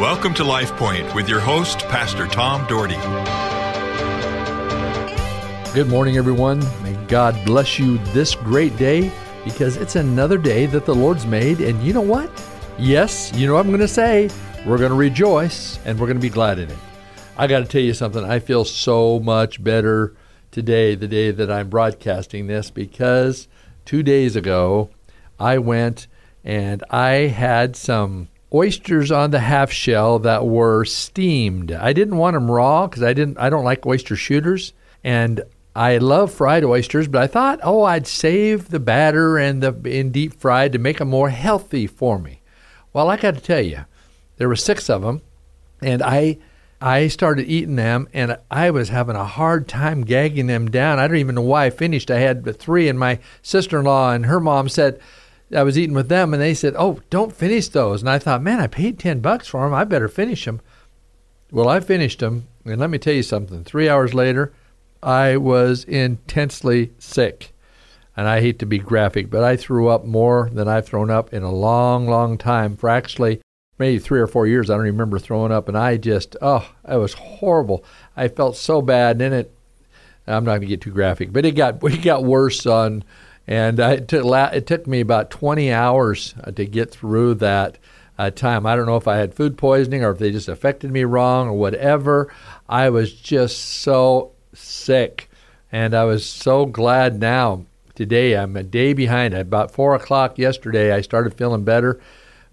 Welcome to Life Point with your host, Pastor Tom Dougherty. Good morning, everyone. May God bless you this great day because it's another day that the Lord's made. And you know what? Yes, you know what I'm going to say. We're going to rejoice and we're going to be glad in it. I got to tell you something. I feel so much better today, the day that I'm broadcasting this, because two days ago I went and I had some oysters on the half shell that were steamed. I didn't want them raw because I didn't. I don't like oyster shooters, and I love fried oysters. But I thought, oh, I'd save the batter and the in deep fried to make them more healthy for me. Well, I got to tell you, there were six of them, and I. I started eating them and I was having a hard time gagging them down. I don't even know why I finished. I had three, and my sister in law and her mom said, I was eating with them, and they said, "Oh, don't finish those." And I thought, man, I paid ten bucks for them. I better finish them. Well, I finished them, and let me tell you something. Three hours later, I was intensely sick, and I hate to be graphic, but I threw up more than I've thrown up in a long, long time. For actually maybe three or four years, I don't remember throwing up, and I just, oh, it was horrible. I felt so bad, and then it. I'm not going to get too graphic, but it got it got worse on and it took, it took me about 20 hours uh, to get through that uh, time. I don't know if I had food poisoning or if they just affected me wrong or whatever. I was just so sick. And I was so glad now. Today, I'm a day behind. At about 4 o'clock yesterday, I started feeling better.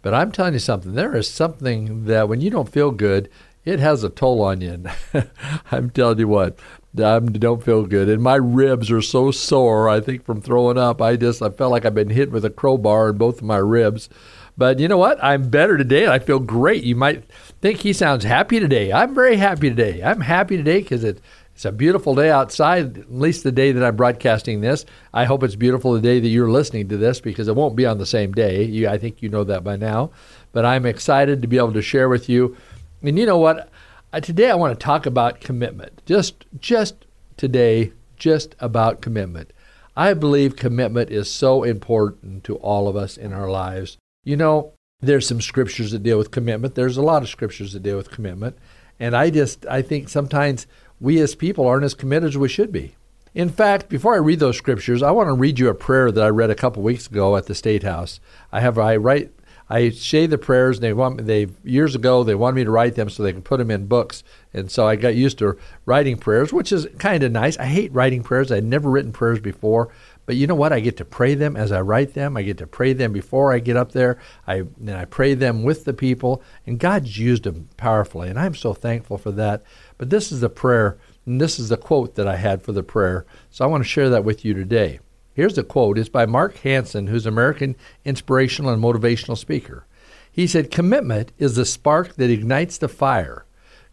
But I'm telling you something, there is something that when you don't feel good, it has a toll on you. I'm telling you what, I don't feel good, and my ribs are so sore. I think from throwing up, I just I felt like I've been hit with a crowbar in both of my ribs. But you know what? I'm better today, and I feel great. You might think he sounds happy today. I'm very happy today. I'm happy today because it, it's a beautiful day outside. At least the day that I'm broadcasting this. I hope it's beautiful the day that you're listening to this because it won't be on the same day. You, I think you know that by now. But I'm excited to be able to share with you. And you know what? Uh, today I want to talk about commitment. Just just today, just about commitment. I believe commitment is so important to all of us in our lives. You know, there's some scriptures that deal with commitment. There's a lot of scriptures that deal with commitment, and I just I think sometimes we as people aren't as committed as we should be. In fact, before I read those scriptures, I want to read you a prayer that I read a couple weeks ago at the State House. I have I write I say the prayers. and They want they years ago they wanted me to write them so they can put them in books, and so I got used to writing prayers, which is kind of nice. I hate writing prayers. I'd never written prayers before, but you know what? I get to pray them as I write them. I get to pray them before I get up there. I and I pray them with the people, and God's used them powerfully, and I'm so thankful for that. But this is the prayer, and this is the quote that I had for the prayer. So I want to share that with you today. Here's a quote. It's by Mark Hansen, who's an American inspirational and motivational speaker. He said, Commitment is the spark that ignites the fire.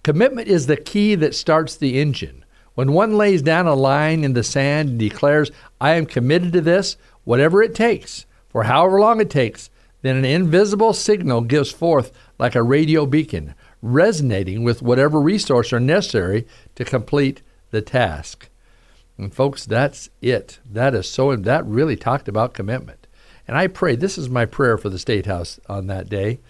Commitment is the key that starts the engine. When one lays down a line in the sand and declares, I am committed to this, whatever it takes, for however long it takes, then an invisible signal gives forth like a radio beacon, resonating with whatever resources are necessary to complete the task. And folks, that's it. That is so that really talked about commitment. And I pray, this is my prayer for the State House on that day.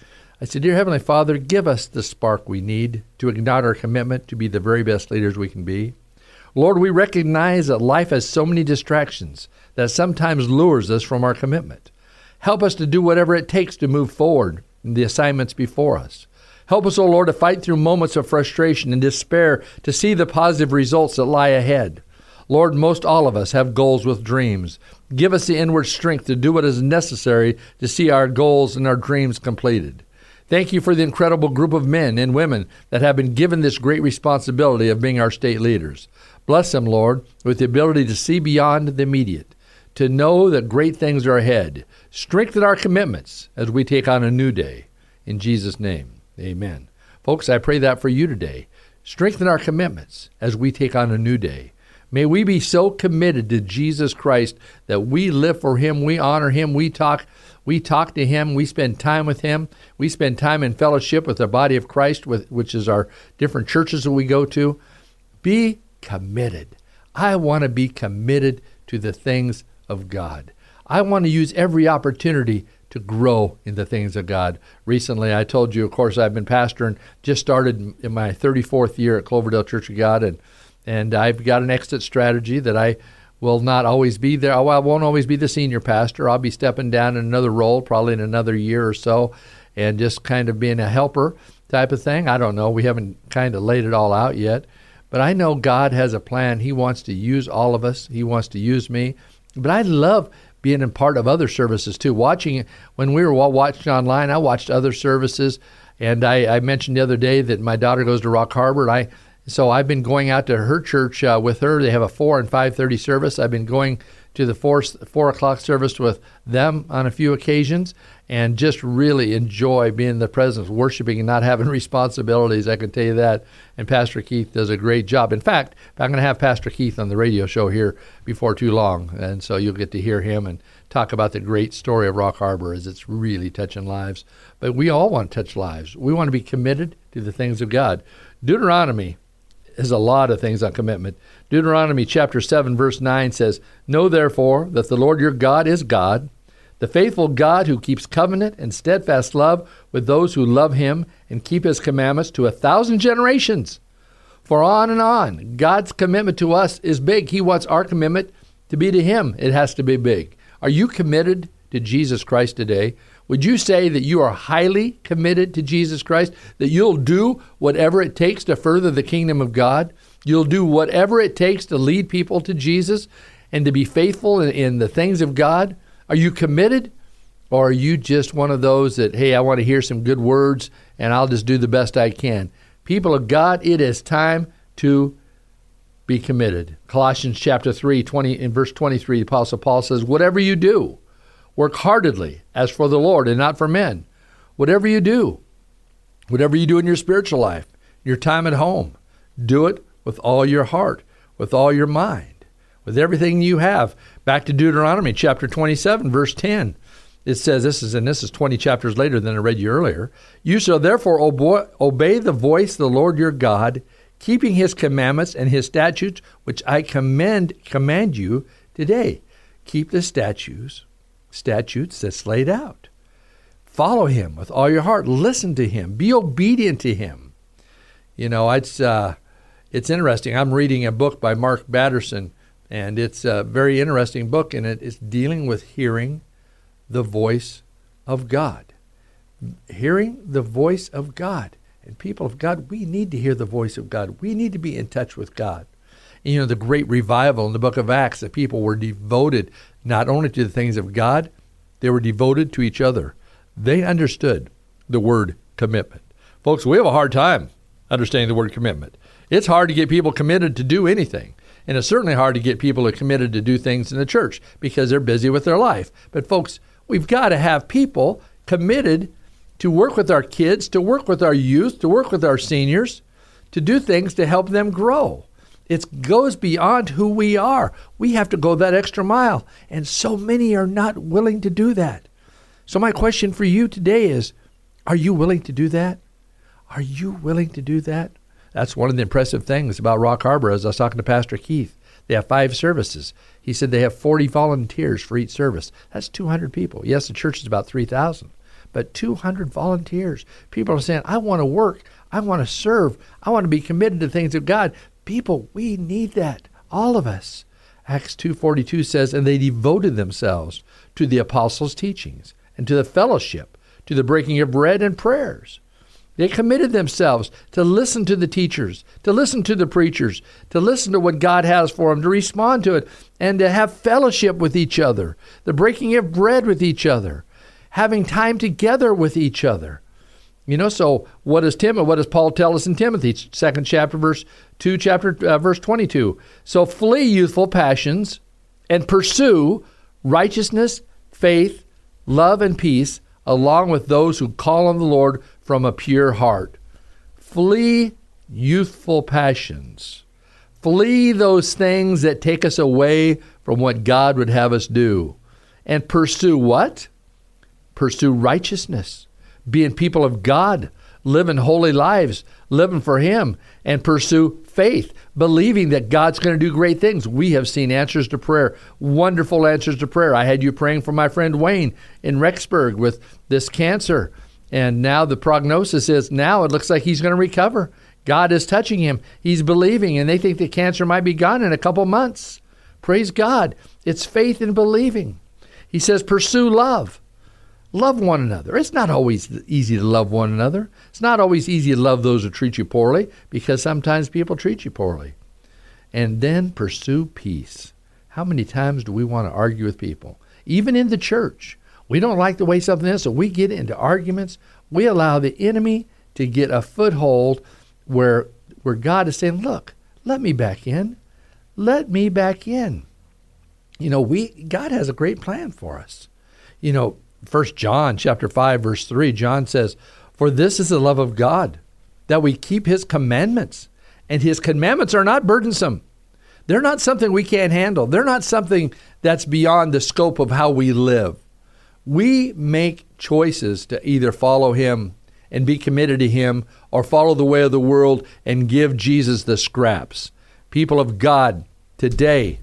I said, Dear Heavenly Father, give us the spark we need to ignite our commitment to be the very best leaders we can be. Lord, we recognize that life has so many distractions that sometimes lures us from our commitment. Help us to do whatever it takes to move forward in the assignments before us. Help us, O oh Lord, to fight through moments of frustration and despair to see the positive results that lie ahead. Lord, most all of us have goals with dreams. Give us the inward strength to do what is necessary to see our goals and our dreams completed. Thank you for the incredible group of men and women that have been given this great responsibility of being our state leaders. Bless them, Lord, with the ability to see beyond the immediate, to know that great things are ahead. Strengthen our commitments as we take on a new day. In Jesus' name, amen. Folks, I pray that for you today. Strengthen our commitments as we take on a new day. May we be so committed to Jesus Christ that we live for him, we honor him, we talk we talk to him, we spend time with him, we spend time in fellowship with the body of Christ with which is our different churches that we go to. Be committed. I want to be committed to the things of God. I want to use every opportunity to grow in the things of God. Recently, I told you, of course, I've been pastoring, just started in my 34th year at Cloverdale Church of God, and and I've got an exit strategy that I will not always be there. Oh, I won't always be the senior pastor. I'll be stepping down in another role, probably in another year or so, and just kind of being a helper type of thing. I don't know. We haven't kind of laid it all out yet. But I know God has a plan. He wants to use all of us, He wants to use me. But I love being a part of other services too. Watching when we were watching online, I watched other services, and I, I mentioned the other day that my daughter goes to Rock Harbor. and I so I've been going out to her church uh, with her. They have a four and five thirty service. I've been going to the four four o'clock service with them on a few occasions, and just really enjoy being in the presence, worshiping, and not having responsibilities. I can tell you that. And Pastor Keith does a great job. In fact, I'm going to have Pastor Keith on the radio show here before too long, and so you'll get to hear him and talk about the great story of Rock Harbor as it's really touching lives. But we all want to touch lives. We want to be committed to the things of God. Deuteronomy is a lot of things on commitment. Deuteronomy chapter 7 verse 9 says, "Know therefore that the Lord your God is God, the faithful God who keeps covenant and steadfast love with those who love him and keep his commandments to a thousand generations." For on and on, God's commitment to us is big. He wants our commitment to be to him. It has to be big. Are you committed to Jesus Christ today? Would you say that you are highly committed to Jesus Christ? That you'll do whatever it takes to further the kingdom of God? You'll do whatever it takes to lead people to Jesus and to be faithful in, in the things of God? Are you committed? Or are you just one of those that, hey, I want to hear some good words and I'll just do the best I can? People of God, it is time to be committed. Colossians chapter 3, 20, in verse 23, the Apostle Paul says, Whatever you do, Work heartedly as for the Lord and not for men. Whatever you do, whatever you do in your spiritual life, your time at home, do it with all your heart, with all your mind, with everything you have. Back to Deuteronomy chapter 27, verse 10. It says, this is, and this is 20 chapters later than I read you earlier. You shall therefore obey the voice of the Lord your God, keeping his commandments and his statutes, which I commend, command you today. Keep the statutes statutes that's laid out. Follow him with all your heart. Listen to him. Be obedient to him. You know, it's uh, it's interesting. I'm reading a book by Mark Batterson, and it's a very interesting book, and it is dealing with hearing the voice of God. Hearing the voice of God. And people of God, we need to hear the voice of God. We need to be in touch with God. And, you know, the great revival in the book of Acts, the people were devoted not only to the things of God, they were devoted to each other. They understood the word commitment. Folks, we have a hard time understanding the word commitment. It's hard to get people committed to do anything. And it's certainly hard to get people committed to do things in the church because they're busy with their life. But, folks, we've got to have people committed to work with our kids, to work with our youth, to work with our seniors, to do things to help them grow. It goes beyond who we are. We have to go that extra mile. And so many are not willing to do that. So, my question for you today is Are you willing to do that? Are you willing to do that? That's one of the impressive things about Rock Harbor. As I was talking to Pastor Keith, they have five services. He said they have 40 volunteers for each service. That's 200 people. Yes, the church is about 3,000, but 200 volunteers. People are saying, I want to work. I want to serve. I want to be committed to things of God. People, we need that. All of us. Acts 2:42 says, "And they devoted themselves to the apostles' teachings and to the fellowship, to the breaking of bread and prayers." They committed themselves to listen to the teachers, to listen to the preachers, to listen to what God has for them, to respond to it, and to have fellowship with each other, the breaking of bread with each other, having time together with each other. You know, so what does Tim? What does Paul tell us in Timothy, second chapter, verse two, chapter uh, verse twenty-two? So flee youthful passions, and pursue righteousness, faith, love, and peace, along with those who call on the Lord from a pure heart. Flee youthful passions. Flee those things that take us away from what God would have us do, and pursue what? Pursue righteousness being people of God, living holy lives, living for Him, and pursue faith, believing that God's going to do great things. We have seen answers to prayer, wonderful answers to prayer. I had you praying for my friend Wayne in Rexburg with this cancer. And now the prognosis is now it looks like he's going to recover. God is touching him. He's believing, and they think the cancer might be gone in a couple months. Praise God. It's faith in believing. He says, pursue love. Love one another. It's not always easy to love one another. It's not always easy to love those who treat you poorly because sometimes people treat you poorly. And then pursue peace. How many times do we want to argue with people? Even in the church. We don't like the way something is, so we get into arguments. We allow the enemy to get a foothold where where God is saying, "Look, let me back in. Let me back in." You know, we God has a great plan for us. You know, First John chapter 5 verse 3, John says, "For this is the love of God, that we keep his commandments, and his commandments are not burdensome." They're not something we can't handle. They're not something that's beyond the scope of how we live. We make choices to either follow him and be committed to him or follow the way of the world and give Jesus the scraps. People of God, today,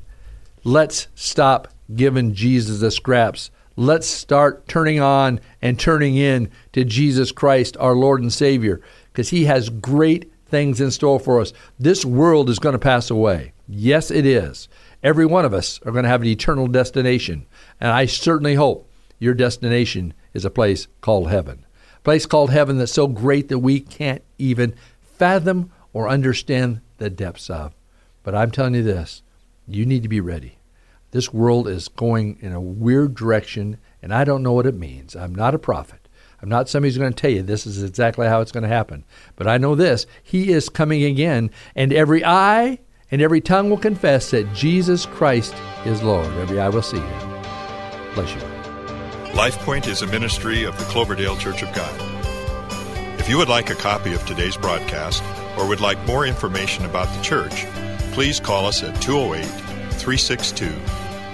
let's stop giving Jesus the scraps. Let's start turning on and turning in to Jesus Christ, our Lord and Savior, because He has great things in store for us. This world is going to pass away. Yes, it is. Every one of us are going to have an eternal destination. And I certainly hope your destination is a place called heaven. A place called heaven that's so great that we can't even fathom or understand the depths of. But I'm telling you this you need to be ready. This world is going in a weird direction, and I don't know what it means. I'm not a prophet. I'm not somebody who's going to tell you this is exactly how it's going to happen. But I know this He is coming again, and every eye and every tongue will confess that Jesus Christ is Lord. Every eye will see Him. Bless you. LifePoint is a ministry of the Cloverdale Church of God. If you would like a copy of today's broadcast or would like more information about the church, please call us at 208 362